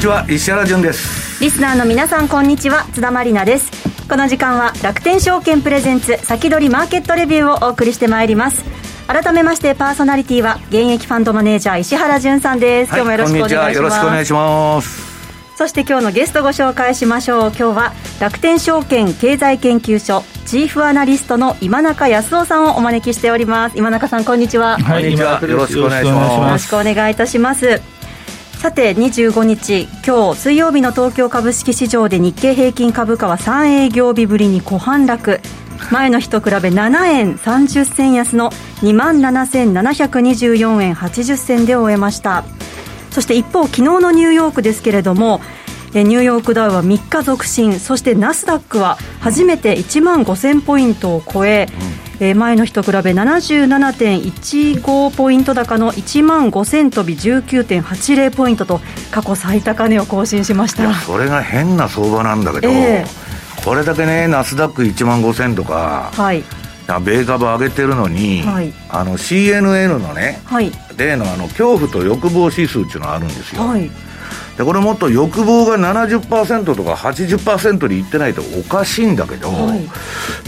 にちは石原潤です。リスナーの皆さんこんにちは。津田まりなです。この時間は楽天証券プレゼンツ先取りマーケットレビューをお送りしてまいります。改めましてパーソナリティは現役ファンドマネージャー石原潤さんです、はい、今日もよろしくお願いします。よろしくお願いします。そして今日のゲストご紹介しましょう。今日は楽天証券経済研究所チーフアナリストの今中康夫さんをお招きしております。今中さんこんにちは。はい、こんにちは。よろしくお願いします。よろしくお願いいたしますさて25日今日水曜日の東京株式市場で日経平均株価は3営業日ぶりに小反落。前の日と比べ7円30銭安の2万7724円80銭で終えました。そして一方昨日のニューヨークですけれどもニューヨークダウは3日続伸。そしてナスダックは初めて1万5000ポイントを超え、うん、前の日と比べ77.15ポイント高の1万5000飛び19.80ポイントと過去最高値を更新しました。それが変な相場なんだけど、えー、これだけねナスダック1万5000とか、はい、米株上げてるのに、はい、あの CNN のね、はい、例のあの恐怖と欲望指数っていうのがあるんですよ、はいでこれもっと欲望が70%とか80%にいってないとおかしいんだけど、はい、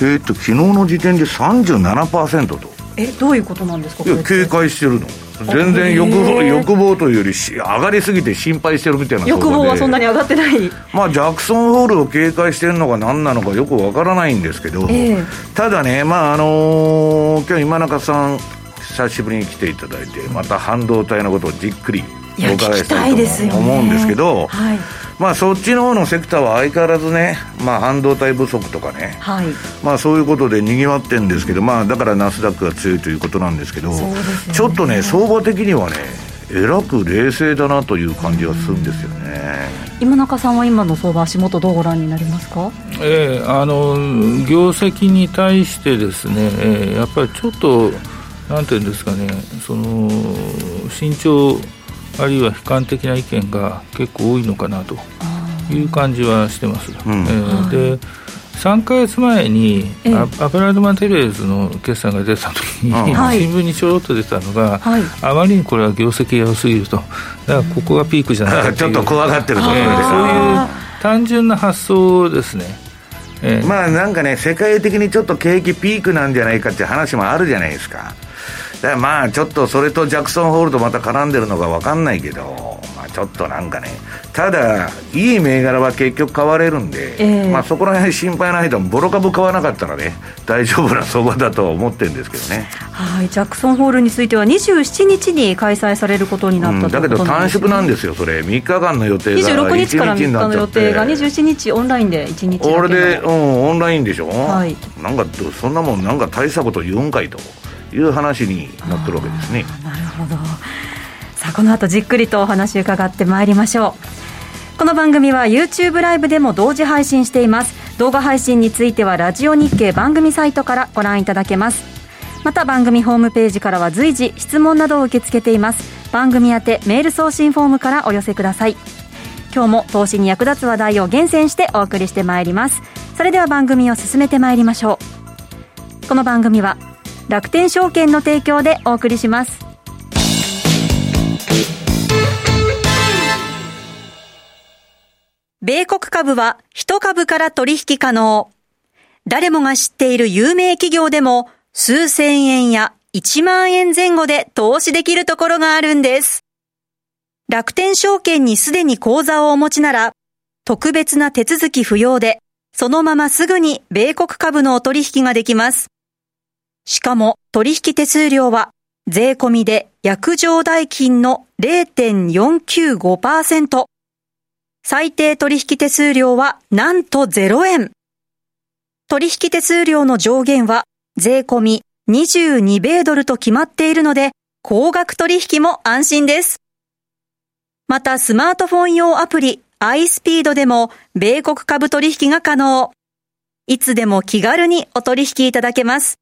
えっと昨日の時点で37%と。えどういうことなんですか？いや警戒してるの。全然欲望欲望というより上がりすぎて心配してるみたいな欲望はそんなに上がってない。まあジャクソンホールを警戒してるのか何なのかよくわからないんですけど、えー、ただねまああのー、今日今中さん久しぶりに来ていただいてまた半導体のことをじっくりお伺いしたいと思うんですけど、はい、まあ、そっちの方のセクターは相変わらずね、まあ、半導体不足とかね、はい、まあ、そういうことでにぎわってるんですけど、まあ、だからナスダックが強いということなんですけど、ね、ちょっとね、相場的にはね、えらく冷静だなという感じがするんですよね。今中さんは今の相場、足元、どうご覧になりますか、えー、あの業績に対してですね、えー、やっぱりちょっと、なんていうんですかね、その慎重あるいは悲観的な意見が結構多いのかなという感じはしてます。うん、えー、で3か月前にアプラドマテレーズの決算が出た時に、新聞にちょろっと出たのが、はい、あまりにこれは業績が良すぎると。だからここがピークじゃないか ちょっと怖がってると思うんですそういう単純な発想ですね。えー、まあなんかね、世界的にちょっと景気ピークなんじゃないかっていう話もあるじゃないですか。だまあちょっとそれとジャクソンホールドまた絡んでるのか分かんないけど、まあ、ちょっとなんかね、ただ、いい銘柄は結局買われるんで、えー、まあ、そこら辺心配ないと、ボロ株買わなかったらね、大丈夫な相場だと思ってるんですけどね。はい、ジャクソンホールについては、27日に開催されることになった、うん、だけど短縮なんですよ、それ、3日間の予定が26日から3日の予定が、27日オンラインで1日俺で、うん、オンラインでしょ、はい、なんかそんなもん、なんか大したこと言うんかいと。いう話になってるわけですね。なるほど。さあこの後じっくりとお話伺ってまいりましょう。この番組は YouTube ライブでも同時配信しています。動画配信についてはラジオ日経番組サイトからご覧いただけます。また番組ホームページからは随時質問などを受け付けています。番組宛てメール送信フォームからお寄せください。今日も投資に役立つ話題を厳選してお送りしてまいります。それでは番組を進めてまいりましょう。この番組は楽天証券の提供でお送りします米国株は一株から取引可能誰もが知っている有名企業でも数千円や1万円前後で投資できるところがあるんです。楽天証券にすでに口座をお持ちなら、特別な手続き不要で、そのまますぐに米国株のお取引ができます。しかも取引手数料は税込みで約定代金の0.495%。最低取引手数料はなんと0円。取引手数料の上限は税込み22米ドルと決まっているので、高額取引も安心です。またスマートフォン用アプリ iSpeed でも米国株取引が可能。いつでも気軽にお取引いただけます。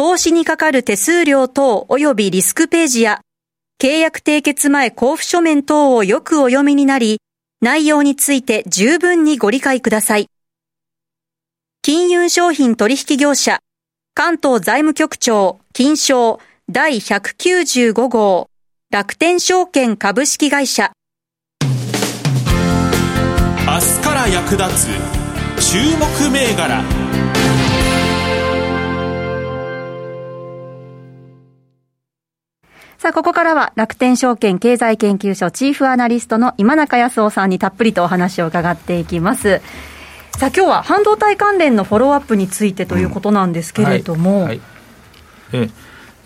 投資にかかる手数料等及びリスクページや、契約締結前交付書面等をよくお読みになり、内容について十分にご理解ください。金融商品取引業者、関東財務局長、金賞第195号、楽天証券株式会社。明日から役立つ注目銘柄。さあ、ここからは楽天証券経済研究所チーフアナリストの今中康夫さんにたっぷりとお話を伺っていきます。さあ、今日は半導体関連のフォローアップについてということなんですけれども。うんはい、え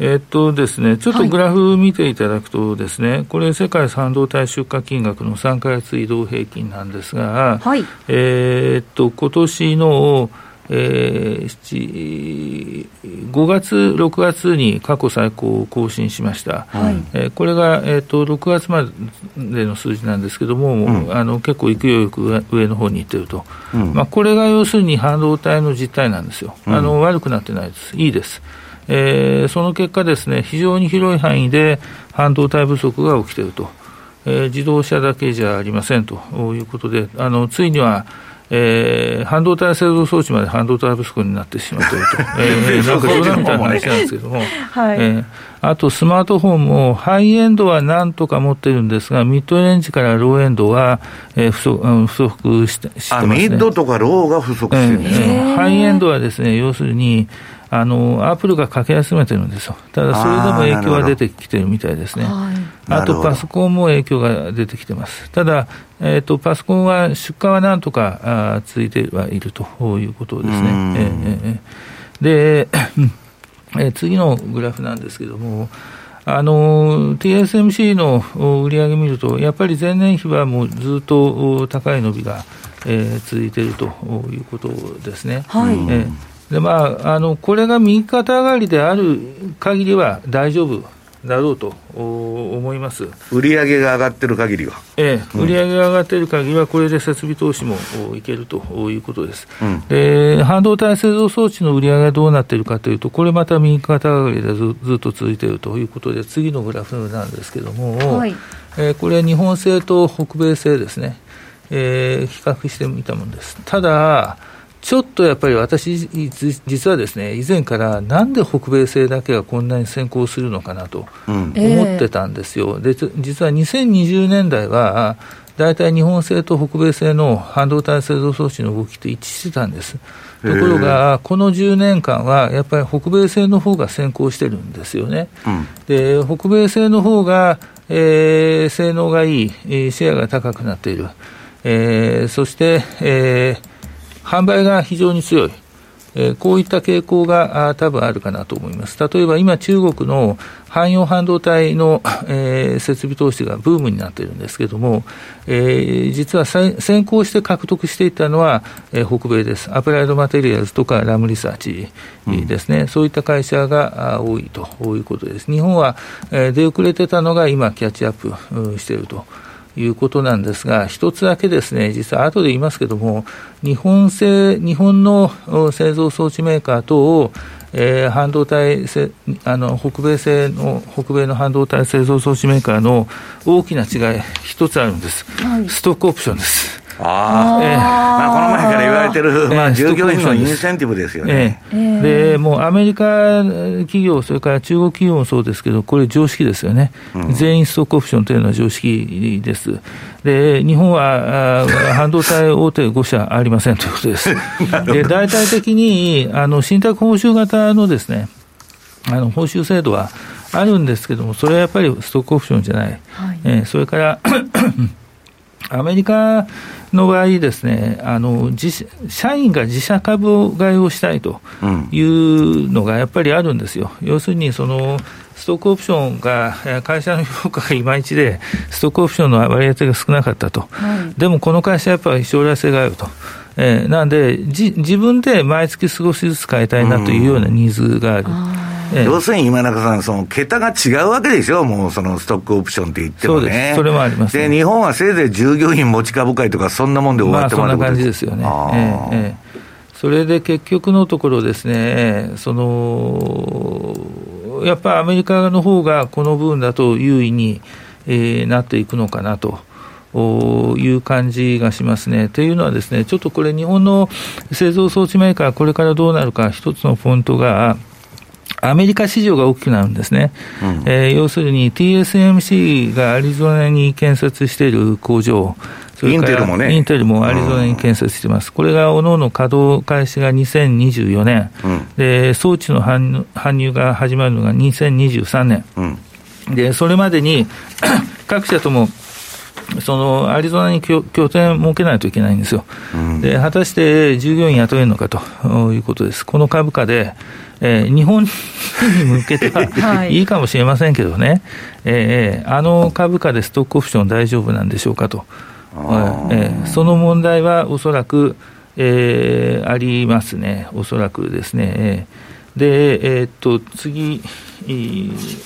えー、っとですね、ちょっとグラフ見ていただくとですね、はい、これ世界半導体出荷金額の3か月移動平均なんですが、はい、えー、っと、今年のえー、5月、6月に過去最高を更新しました、はい、えー、これが、えーと、6月までの数字なんですけども、うん、あの結構勢いよく上の方にいってると、うん、まあ、これが要するに半導体の実態なんですよ、あの悪くなってないです、いいです。えー、その結果ですね、非常に広い範囲で半導体不足が起きていると、えー、自動車だけじゃありませんということで、あのついにはえー、半導体製造装置まで半導体不足になってしまっていると、えー、なんか冗談みたいな話なんですけども、はい。えー、あとスマートフォンもハイエンドはなんとか持ってるんですが、ミッドレンジからローエンドは、えー、不足不足してしてます、ね、ミッドとかローが不足してるんですね、ハイエンドはですね、要するに、あのアップルがかけ集めてるんですよ、ただそれでも影響が出てきてるみたいですね、あとパソコンも影響が出てきてます、ただ、えーと、パソコンは出荷はなんとかあ続いてはいるということですね。えー、で、えー、次のグラフなんですけども、あの TSMC の売り上げ見ると、やっぱり前年比はもうずっと高い伸びが、えー、続いているということですね。はい、えーでまあ、あのこれが右肩上がりである限りは大丈夫だろうと思います。売上が上がってる限りは、ええ、売上が上がってる限りは、これで設備投資もいけるということです、うん、で半導体製造装置の売上がどうなっているかというと、これまた右肩上がりでずずっと続いているということで、次のグラフなんですけれども、はい、えー、これ、日本製と北米製ですね、えー、比較してみたものです。ただちょっとやっぱり私、実はですね、以前からなんで北米製だけがこんなに先行するのかなと思ってたんですよ。うん、で実は2020年代は、大体日本製と北米製の半導体製造装置の動きと一致してたんです。ところが、この10年間は、やっぱり北米製の方が先行してるんですよね。うん、で北米製の方が、えー、性能がいい、シェアが高くなっている。えー、そして、えー販売が非常に強い。えー、こういった傾向があ多分あるかなと思います。例えば今、中国の汎用半導体の、えー、設備投資がブームになっているんですけれども、えー、実は先行して獲得していったのは、えー、北米です。アプライドマテリアルズとかラムリサーチですね、うん、そういった会社が多いということです。日本は、えー、出遅れてたのが今、キャッチアップしていると。いうことなんですが、一つだけですね、実は後で言いますけれども、日本製、日本の製造装置メーカーと、えー、半導体あの北米製の北米の半導体製造装置メーカーの大きな違い一つあるんです、はい、ストックオプションですあ、えー、まあ、この前から言われてる、まあ、従業員のインセンティブですよね。えー、でもうアメリカ企業、それから中国企業もそうですけど、これ、常識ですよね、うん、全員ストックオプションというのは常識です。で日本は半導体大手5社ありませんということです。で大体的にあの信託報酬型のですねあの報酬制度はあるんですけども、それはやっぱりストックオプションじゃない、はい、えー、それからアメリカの場合ですね、あの自社員が自社株買いをしたいというのがやっぱりあるんですよ。うん、要するにそのストックオプションが、会社の評価がいまいちで、ストックオプションの割合が少なかったと、はい、でもこの会社はやっぱり将来性があると。えー、なんでじ、自分で毎月少しずつ買いたいなというようなニーズがある。うん要するに今中さん、その桁が違うわけでしょ、もうそのストックオプションって言ってもね。それもあります、ね、で、日本はせいぜい従業員持ち株会とか、そんなもんで終わってもらうまあ、そんな感じですよね。それで結局のところですね、そのやっぱりアメリカの方がこの部分だと優位に、えー、なっていくのかなと。いう感じがしますね。というのはですね、ちょっとこれ、日本の製造装置メーカー、これからどうなるか、一つのポイントが、アメリカ市場が大きくなるんですね、うん、えー、要するに TSMC がアリゾナに建設している工場、それからインテルもね、インテルもアリゾナに建設しています、うん、これがおのおの稼働開始が2024年、うん、で装置の搬入が始まるのが2023年、でそれまでに 各社ともそのアリゾナに拠点設けないといけないんですよ、で果たして従業員雇えるのかということです、この株価で、えー、日本に向けて はい。いかもしれませんけどね、えー、あの株価でストックオプション大丈夫なんでしょうかと、えー、その問題はおそらく、えー、ありますね、おそらくですね。えーで、えー、っと次、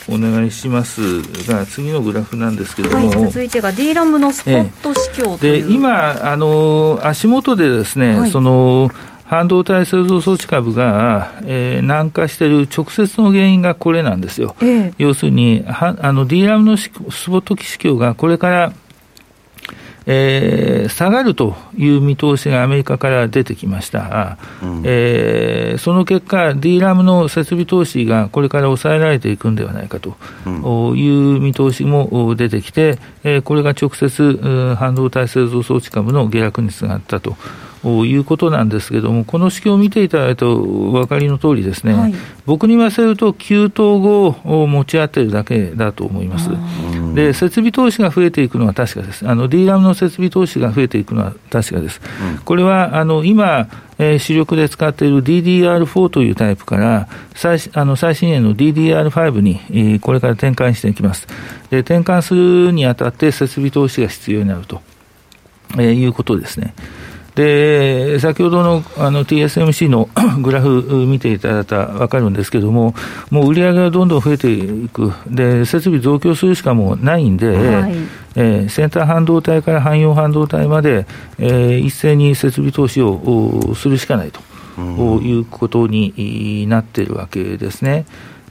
お願いします。が、次のグラフなんですけれども、はい、続いてが D ラムのスポット市況で今あの、足元でですね、はい、その半導体製造装置株が、えー、軟化している直接の原因がこれなんですよ。えー、要するにはあの D ラムのスポット市況がこれからえー、下がるという見通しがアメリカから出てきました、うん、えー、その結果、D ラムの設備投資がこれから抑えられていくんではないかという見通しも出てきて、えー、これが直接、半導体製造装置株の下落につながったと。いうことなんですけれども、この式を見ていただくとお分かりの通りですね、はい、僕に言わせると、旧統合を持ち合ってるだけだと思います。で、設備投資が増えていくのは確かです。あの、D ラムの設備投資が増えていくのは確かです。うん、これは、あの、今、えー、主力で使っている DDR4 というタイプから最あの最新鋭の DDR5 に、えー、これから転換していきます。で転換するにあたって設備投資が必要になると、えー、いうことですね。で、先ほどのあの TSMC の グラフ見ていただいたら分かるんですけれども、もう売り上げがどんどん増えていく、で設備増強するしかもうないんで、はい、えー、先端半導体から汎用半導体まで、えー、一斉に設備投資をするしかないと、うん、いうことになっているわけですね。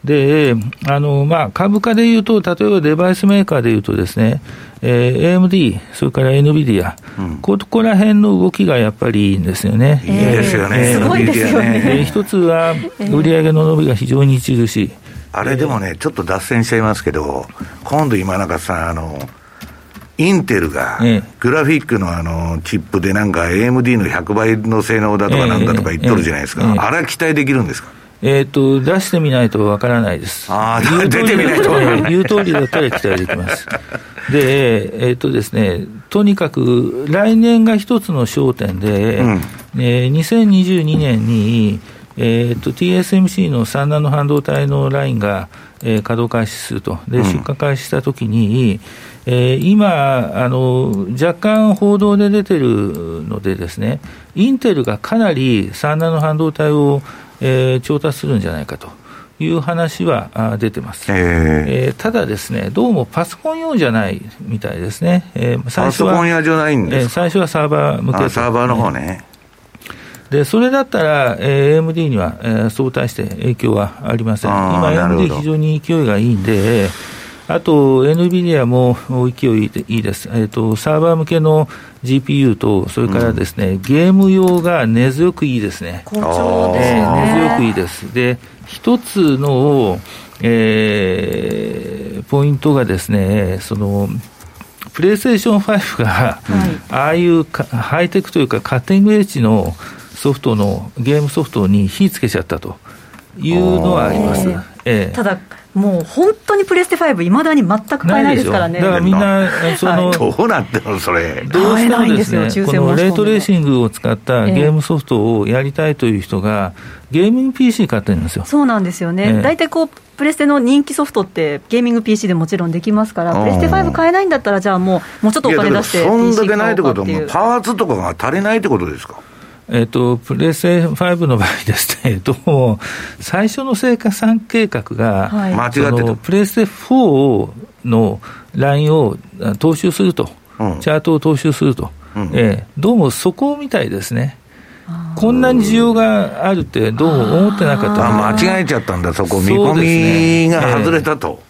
で、あの、まあ、株価でいうと、例えばデバイスメーカーでいうとですね、えー、AMD、それから NVIDIA、うん、ここら辺の動きがやっぱりいいんですよね。いいですよね、すごいですよね。一つは、売上の伸びが非常に著しい。あれでもね、ちょっと脱線しちゃいますけど、今度今中さん、あの、インテルが、グラフィックのあの、チップでなんか AMD の100倍の性能だとかなんだとか言っとるじゃないですか。あれは期待できるんですか？えっ、ー、と、出してみないとわからないです。ああ、出てみないと言う通りだったら期待できます。で、えっ、ー、とですね、とにかく来年が一つの焦点で、うん、えー、2022年に、えーと、TSMC の3ナノ半導体のラインが、えー、稼働開始すると、で出荷開始したときに、うん、えー、今あの、若干報道で出てるので、ですねインテルがかなり3ナノ半導体をえー、調達するんじゃないかと。いう話は出てます、えー、えー、ただですね、どうもパソコン用じゃないみたいですね、えー、最初はパソコン用じゃないんです、えー、最初はサーバー向け、ね、サーバーの方ね。でそれだったら、えー、AMD には、えー、相対して影響はありません、今、AMD 非常に勢いがいいんで、あと、NVIDIA も勢いいいです、えーと、サーバー向けの GPU と、それからですね、うん、ゲーム用が根強くいいですね。好調ですね、根強くいいです。で、一つの、えー、ポイントがですね、その、プレイステーション5が、はい、ああいうハイテクというか、カッティングエッジのソフトの、ゲームソフトに火つけちゃったというのはあります。えー、ただもう本当にプレステ5、いまだに全く買えないですからね。だからみんな、その、どうなっての、それ。どうしてもですね、このレートレーシングを使ったゲームソフトをやりたいという人が、ゲーミング PC 買ってるんですよ。そうなんですよね。大体こう、プレステの人気ソフトって、ゲーミング PC でもちろんできますから、プレステ5買えないんだったら、じゃあもう、もうちょっとお金出して、そんだけないってことは、パーツとかが足りないってことですか？えっ、と、プレステ5の場合ですね、どうも、最初の生産計画が、はい、間違ってた。プレステ4のラインを踏襲すると、うん、チャートを踏襲すると、うん、えー、どうもそこみたいですね。こんなに需要があるって、どうも思ってなかったあ間違えちゃったんだ、そこ、見込みが外れたと。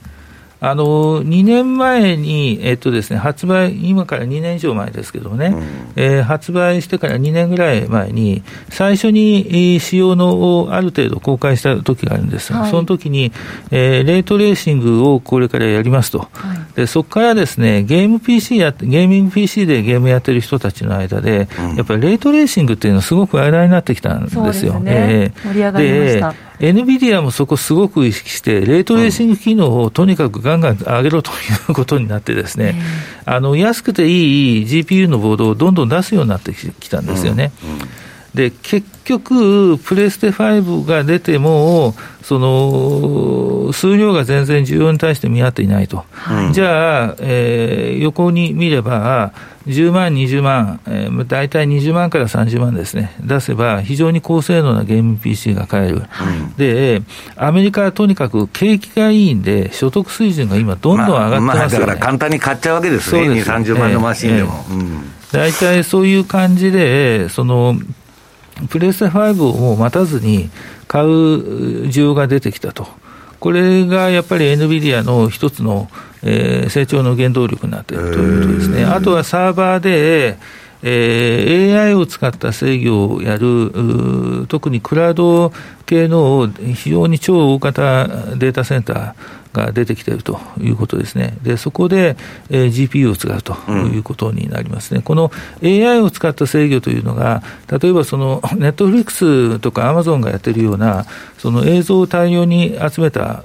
あの2年前に、えっとですね、発売、今から2年以上前ですけどもね、うん、えー、発売してから2年ぐらい前に、最初に仕様のをある程度公開した時があるんですが、はい、その時に、えー、レートレーシングをこれからやりますと、はい、でそこからですねゲーム PC や、ゲーミング PC でゲームやってる人たちの間で、うん、やっぱりレートレーシングっていうのはすごく話題になってきたんですよ。そうですね、えー、盛り上がりました。エヌビディアもそこすごく意識して、レートレーシング機能をとにかくガンガン上げろということになってですね、あの安くていい GPU のボードをどんどん出すようになってきたんですよね。で結局、プレステ5が出ても、その数量が全然需要に対して見合っていないと、はい、じゃあ、えー、横に見れば、10万、20万、えー、大体20万から30万ですね、出せば、非常に高性能なゲーム PC が買える、はい、で、アメリカはとにかく景気がいいんで、所得水準が今、どんどん上がってますよ、ね。まあ、だから簡単に買っちゃうわけですね、2、30万のマシンでも。えーえ。ーうん。大体そういう感じで、そのプレステ5をもう待たずに買う需要が出てきたと。これがやっぱり NVIDIA の一つの、えー、成長の原動力になっているということですね。あとはサーバーで、えー、AI を使った制御をやる、特にクラウド系の非常に超大型データセンターが出てきているということですね。で、そこで、えー、GPU を使うということになりますね。うん、この AI を使った制御というのが、例えばその ネットフリックスとかアマゾンがやってるような、その映像を大量に集めた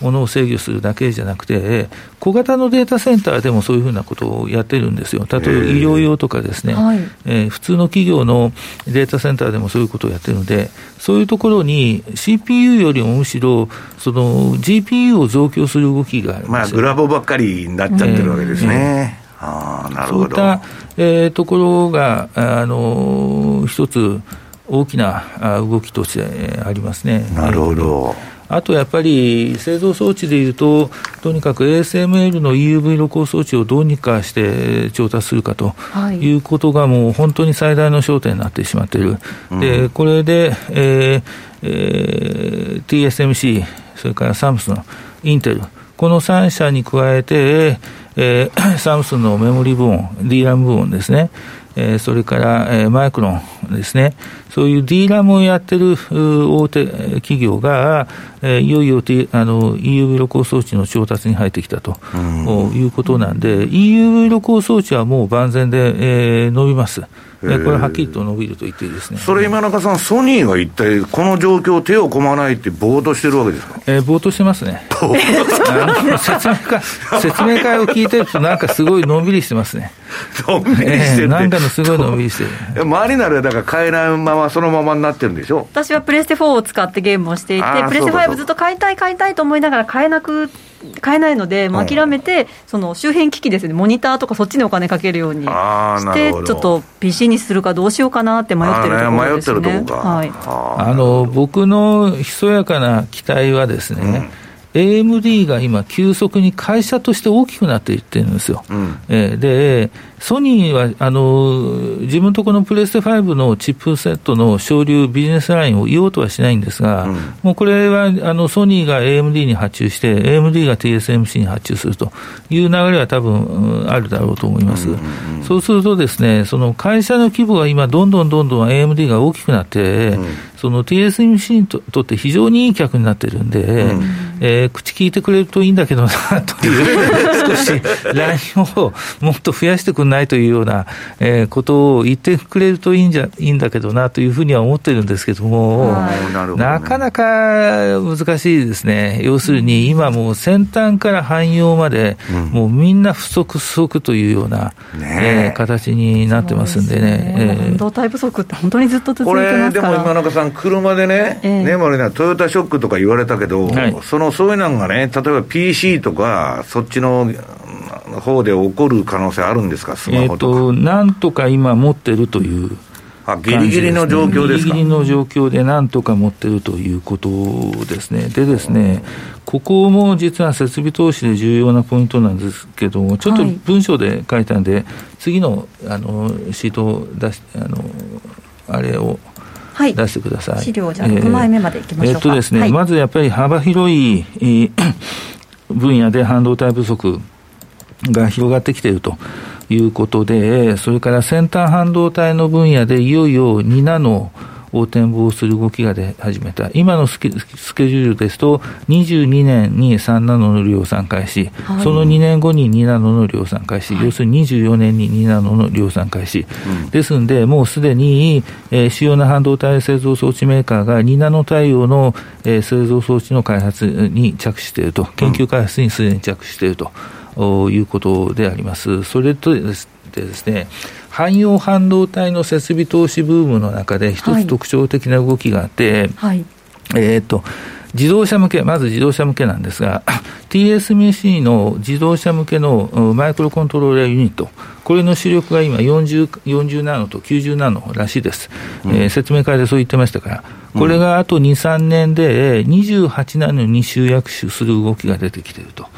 ものを制御するだけじゃなくて、小型のデータセンターでもそういうふうなことをやってるんですよ。例えば医療用とかですね、はい、えー、普通の企業のデータセンターでもそういうことをやってるので、そういうところに CPU よりもむしろ、その GPU を増強する動きがあるまあ、グラボばっかりになっちゃってるわけですね。えー、あなるほどそういった、えー、ところが、あの一つ大きな動きとしてありますね。なるほど。えーあとやっぱり製造装置でいうと、とにかく ASML の EUV 露光装置をどうにかして調達するかとい。うことが、もう本当に最大の焦点になってしまっている、うん、でこれで、えーえー、TSMC、それからサムスン、インテル、この3社に加えて、えー、サムスンのメモリ部門、DRAM 部門ですね、えー、それから、えー、マイクロンですね、そういう D ラムをやってる大手企業が、えー、いよいよ、あの EUV 露光装置の調達に入ってきたと、いうことなんで、EUV 露光装置はもう万全で、えー、伸びます。これはっきりと伸びると言っていいですね。それ今中さん、ソニーは一体この状況、手を込まないって、ぼーっとしてるわけですか、えー、ぼーっとしてますね。説明会 説明会を聞いてると、なんかすごいのんびりしてますね。のんびりしてる、えー、なんかのすごいのんびりしてる。周りならだから買えないまま、そのままになってるんでしょ？私はプレステ4を使ってゲームをしていて、プレステ5ずっと買いたい、買いたいと思いながら買えなく買えないので、もう諦めて、その周辺機器ですね、モニターとかそっちにお金かけるようにして、ちょっと PC にするかどうしようかなって迷ってるところですね。ねはい、あの僕のひそやかな期待はですね、うん AMD が今、急速に会社として大きくなっていってるんですよ。うん、えー、で、ソニーはあの自分とこのプレステ5のチップセットの省流ビジネスラインを言おうとはしないんですが、うん、もうこれはあのソニーが AMD に発注して、AMD が TSMC に発注するという流れは多分あるだろうと思います。そうするとですね、その会社の規模が今、どんどんどんどん AMD が大きくなって、うん、その TSMC にとって非常にいい客になってるんで、うん、えー、口聞いてくれるといいんだけどなという、少し LINE をもっと増やしてくれないというような、えー、ことを言ってくれるといいんじゃいいんだけどなというふうには思ってるんですけども、どね、なかなか難しいですね。要するに今もう先端から汎用まで、うん、もうみんな不足不足というような、ね。えー、形になってますんでね。でね。えー、半導体不足って本当にずっと続いてますから。これでも今中さん車でね、えー、ねもねトヨタショックとか言われたけど、はい、そのそういうのがね例えば PC とかそっちの方で起こる可能性あるんですか、スマホとか。えーと、なんとか今持ってるという。あギリギリの状況ですか？ギリギリの状況でなんとか持ってるということですね。でですね、ここも実は設備投資で重要なポイントなんですけども、ちょっと文章で書いたんで、はい、次のあのシートを出し、あの、あれを、はい、出してください。資料じゃあ6枚目までいきましょうか。えー、っとですね、はい、まずやっぱり幅広い、えー、分野で半導体不足が広がってきているということで、それから先端半導体の分野でいよいよ2ナノを展望する動きが出始めた。今のスケジュールですと、22年に3ナノの量産開始、はい、その2年後に2ナノの量産開始、はい、要するに24年に2ナノの量産開始。うん、ですんで、もうすでに、えー、主要な半導体製造装置メーカーが2ナノ対応の、えー、製造装置の開発に着手していると、研究開発にすでに着手していると。いうことであります。それとですね、汎用半導体の設備投資ブームの中で一つ特徴的な動きがあって、はい、えっ、と、自動車向け、まず自動車向けなんですが、TSMC の自動車向けのマイクロコントローラーユニット、これの主力が今40、40ナノと90ナノらしいです、うん、えー、説明会でそう言ってましたから、これがあと2、3年で28ナノに集約する動きが出てきていると。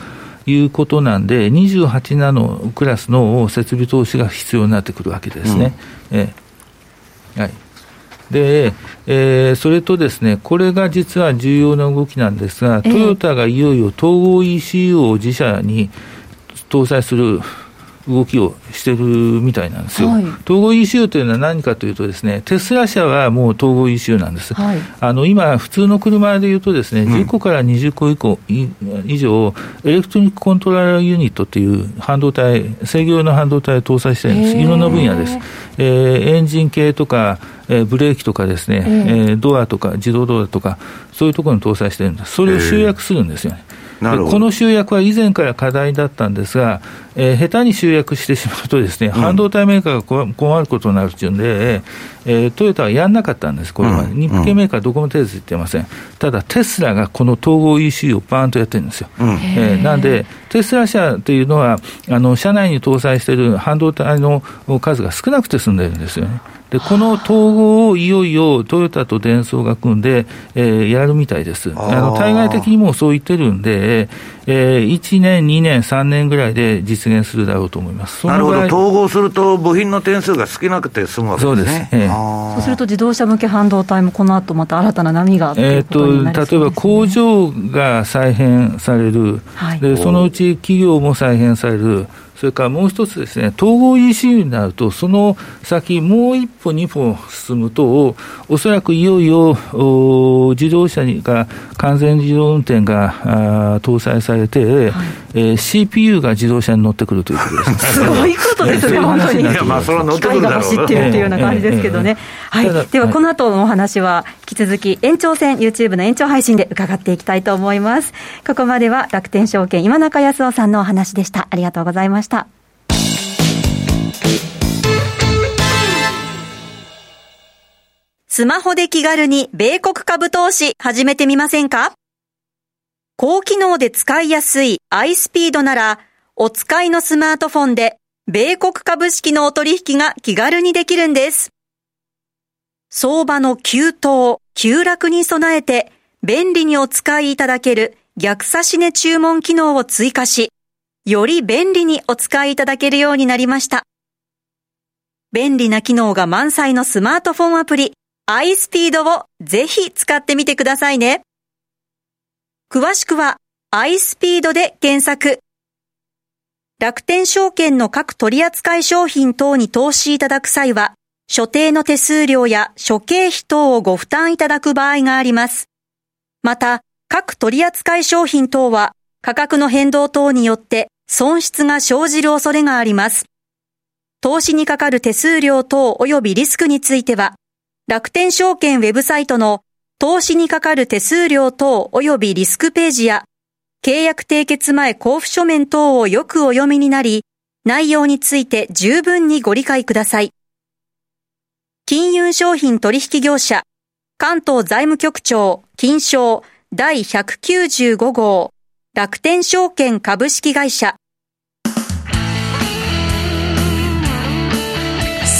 いうことなんで、28ナノクラスの設備投資が必要になってくるわけですね。うん、えはい。で、えー、それとですね、これが実は重要な動きなんですが、トヨタがいよいよ統合 ECU を自社に搭載する動きをしてるみたいなんですよ。はい、統合 ECU というのは何かというとですね、テスラ社はもう統合 ECU なんです。はい、あの今、普通の車でいうとですね、10個から20個以降、以上、エレクトニックコントローラーユニットっていう半導体、制御用の半導体を搭載してるんです。いろんな分野です。えー、エンジン系とか、えー、ブレーキとかですね、えー、ドアとか自動ドアとか、そういうところに搭載してるんです。それを集約するんですよね。この集約は以前から課題だったんですが、えー、下手に集約してしまうとですね、半導体メーカーが困ることになるっていうんで、えー、トヨタはやんなかったんです、これまで。日系メーカーどこも手ついてません。ただ、テスラがこの統合 ECU をバーンとやってるんですよ。うん、えー、なんで、テスラ社というのは、あの、車内に搭載している半導体の数が少なくて済んでるんですよね。で、この統合をいよいよトヨタとデンソーが組んで、えー、やるみたいです。あの、対外的にもそう言ってるんで、えー、1年、2年、3年ぐらいで実現するだろうと思います。なるほど、統合すると部品の点数が少なくて済むわけですね。そうです。えー、そうすると自動車向け半導体もこの後また新たな波がえっ、と、例えば工場が再編される、はい、で、そのうち企業も再編される。それからもう一つですね、統合 ECU になると、その先、もう一歩、二歩進むと、おそらくいよいよ自動車にが完全自動運転が搭載されて、はいえー、CPU が自動車に乗ってくるということです。すごいことですね、本当に。いや、まあ、それは乗ってくるだろう。走ってるっていうような感じですけどね。はい。では、この後のお話は、引き続き延長戦、YouTube の延長配信で伺っていきたいと思います。ここまでは楽天証券今中康夫さんのお話でした。ありがとうございました。スマホで気軽に米国株投資始めてみませんか？高機能で使いやすい iSpeed なら、お使いのスマートフォンで米国株式のお取引が気軽にできるんです。相場の急騰、急落に備えて便利にお使いいただける逆差し値注文機能を追加し、より便利にお使いいただけるようになりました。便利な機能が満載のスマートフォンアプリ、iSpeed をぜひ使ってみてくださいね。詳しくは iSpeed で検索。楽天証券の各取扱商品等に投資いただく際は、所定の手数料や諸経費等をご負担いただく場合があります。また、各取扱商品等は価格の変動等によって損失が生じる恐れがあります。投資にかかる手数料等及びリスクについては、楽天証券ウェブサイトの投資にかかる手数料等及びリスクページや契約締結前交付書面等をよくお読みになり、内容について十分にご理解ください。金融商品取引業者、関東財務局長、金賞第195号、楽天証券株式会社。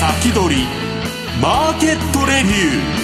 先取りマーケットレビュー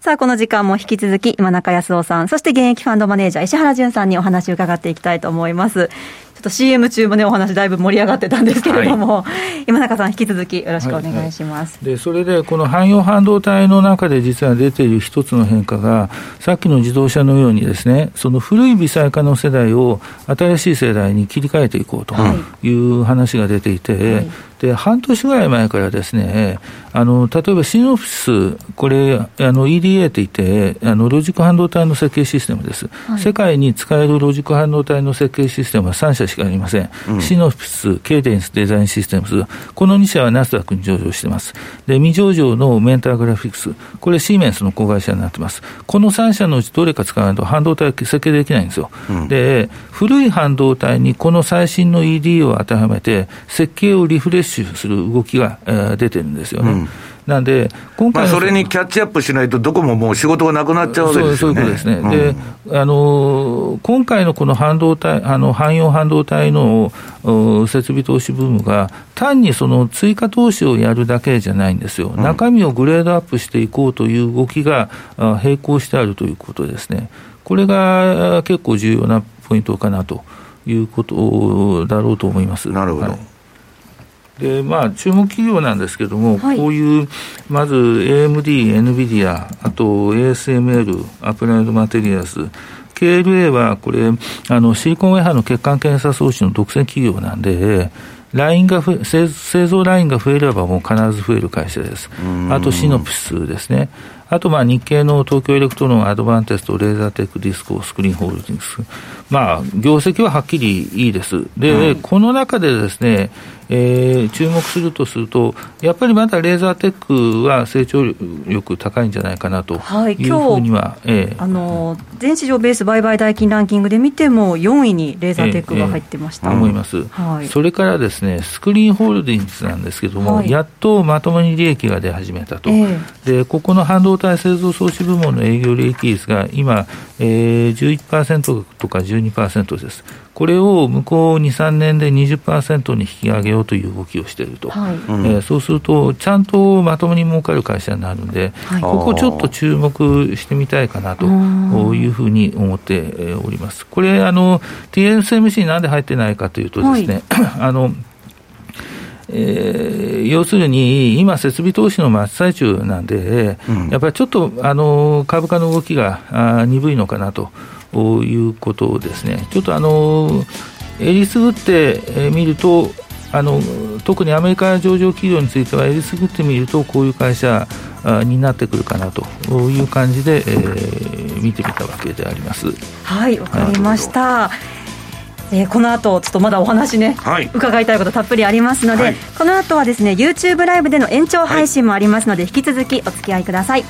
さあ、この時間も引き続き、今中康夫さん、そして現役ファンドマネージャー、石原淳さんにお話を伺っていきたいと思います。ちょっと CM 中もね、お話だいぶ盛り上がってたんですけれども、はい、今中さん、引き続きよろしくお願いします、はい。はい、でそれで、この汎用半導体の中で実は出ている一つの変化が、さっきの自動車のようにですね、その古い微細化の世代を新しい世代に切り替えていこうとい。う話が出ていて、で半年ぐらい前からですね、あの例えばシノプシス、これ、あの EDA っていって、あのロジック半導体の設計システムです、はい、世界に使えるロジック半導体の設計システムは3社しかありません、うん、シノプシス、ケイデンスデザインシステムズ、この2社はナスダックに上場しています、で未上場のメンターグラフィックス、これ、シーメンスの子会社になってます、この3社のうちどれか使わないと半導体設計できないんですよ。うん、で古い半導体にこの最新の ED を当てはめて、設計をリフレッシュする動きが、えー、出てるんですよね。うんなんで、今回、まあ、それにキャッチアップしないと、どこももう仕事がなくなっちゃうわけですよね。そういうことですね。うん、で、あの、今回のこの半導体、あの、汎用半導体の設備投資ブームが、単にその追加投資をやるだけじゃないんですよ。うん、中身をグレードアップしていこうという動きが並行してあるということですね。これが結構重要なポイントかなということだろうと思います。なるほど。はいでまあ、注目企業なんですけれども、はい、こういう、まず AMD、NVIDIA、あと ASML、アプライドマテリアルズ、KLA はこれ、あのシリコンウェハの欠陥検査装置の独占企業なんで、ラインが製造ラインが増えればもう必ず増える会社です。あとシノプシスですね。あとまあ日系の東京エレクトロン、アドバンテスト、レーザーテック、ディスコ、スクリーンホールディングス。まあ、業績ははっきりいいです。で、うん、この中でですね、えー、注目するとすると、やっぱりまだレーザーテックは成長力高いんじゃないかなというふうには、はい、え。ー、あの全市場ベース売買代金ランキングで見ても、4位にレーザーテックが入ってました、えーえー、思います、はい、それからですね、スクリーンホールディングスなんですけれども、はい、やっとまともに利益が出始めたと、でここの半導体製造装置部門の営業利益率が今、えー、11%とか12%です。これを向こう2、3年で20%に引き上げようという動きをしていると、はい、えー、そうすると、ちゃんとまともに儲かる会社になるんで、はい、ここちょっと注目してみたいかなというふうに思っております。これ、あの、TSMC なんで入ってないかというとですね、はい、あの、えー、要するに、今、設備投資の真っ最中なんで、うん、やっぱりちょっとあの株価の動きがあ鈍いのかなと。いうことですね。ちょっとあの、えりすぐってみると、あの特にアメリカ上場企業については、えりすぐってみると、こういう会社になってくるかなという感じで、えー、見てみたわけであります。はい、わかりました。えー、この後ちょっとまだお話ね、はい、伺いたいことたっぷりありますので、はい、この後はですね YouTube ライブでの延長配信もありますので、はい、引き続きお付き合いください。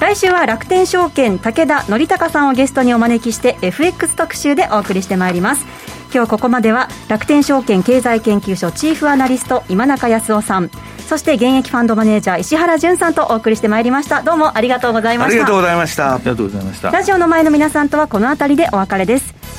来週は楽天証券武田則孝さんをゲストにお招きして FX 特集でお送りしてまいります。今日ここまでは楽天証券経済研究所チーフアナリスト今中康夫さん。そして現役ファンドマネージャー石原淳さんとお送りしてまいりました。どうもありがとうございました。ありがとうございました。ありがとうございました。ラジオの前の皆さんとはこの辺りでお別れです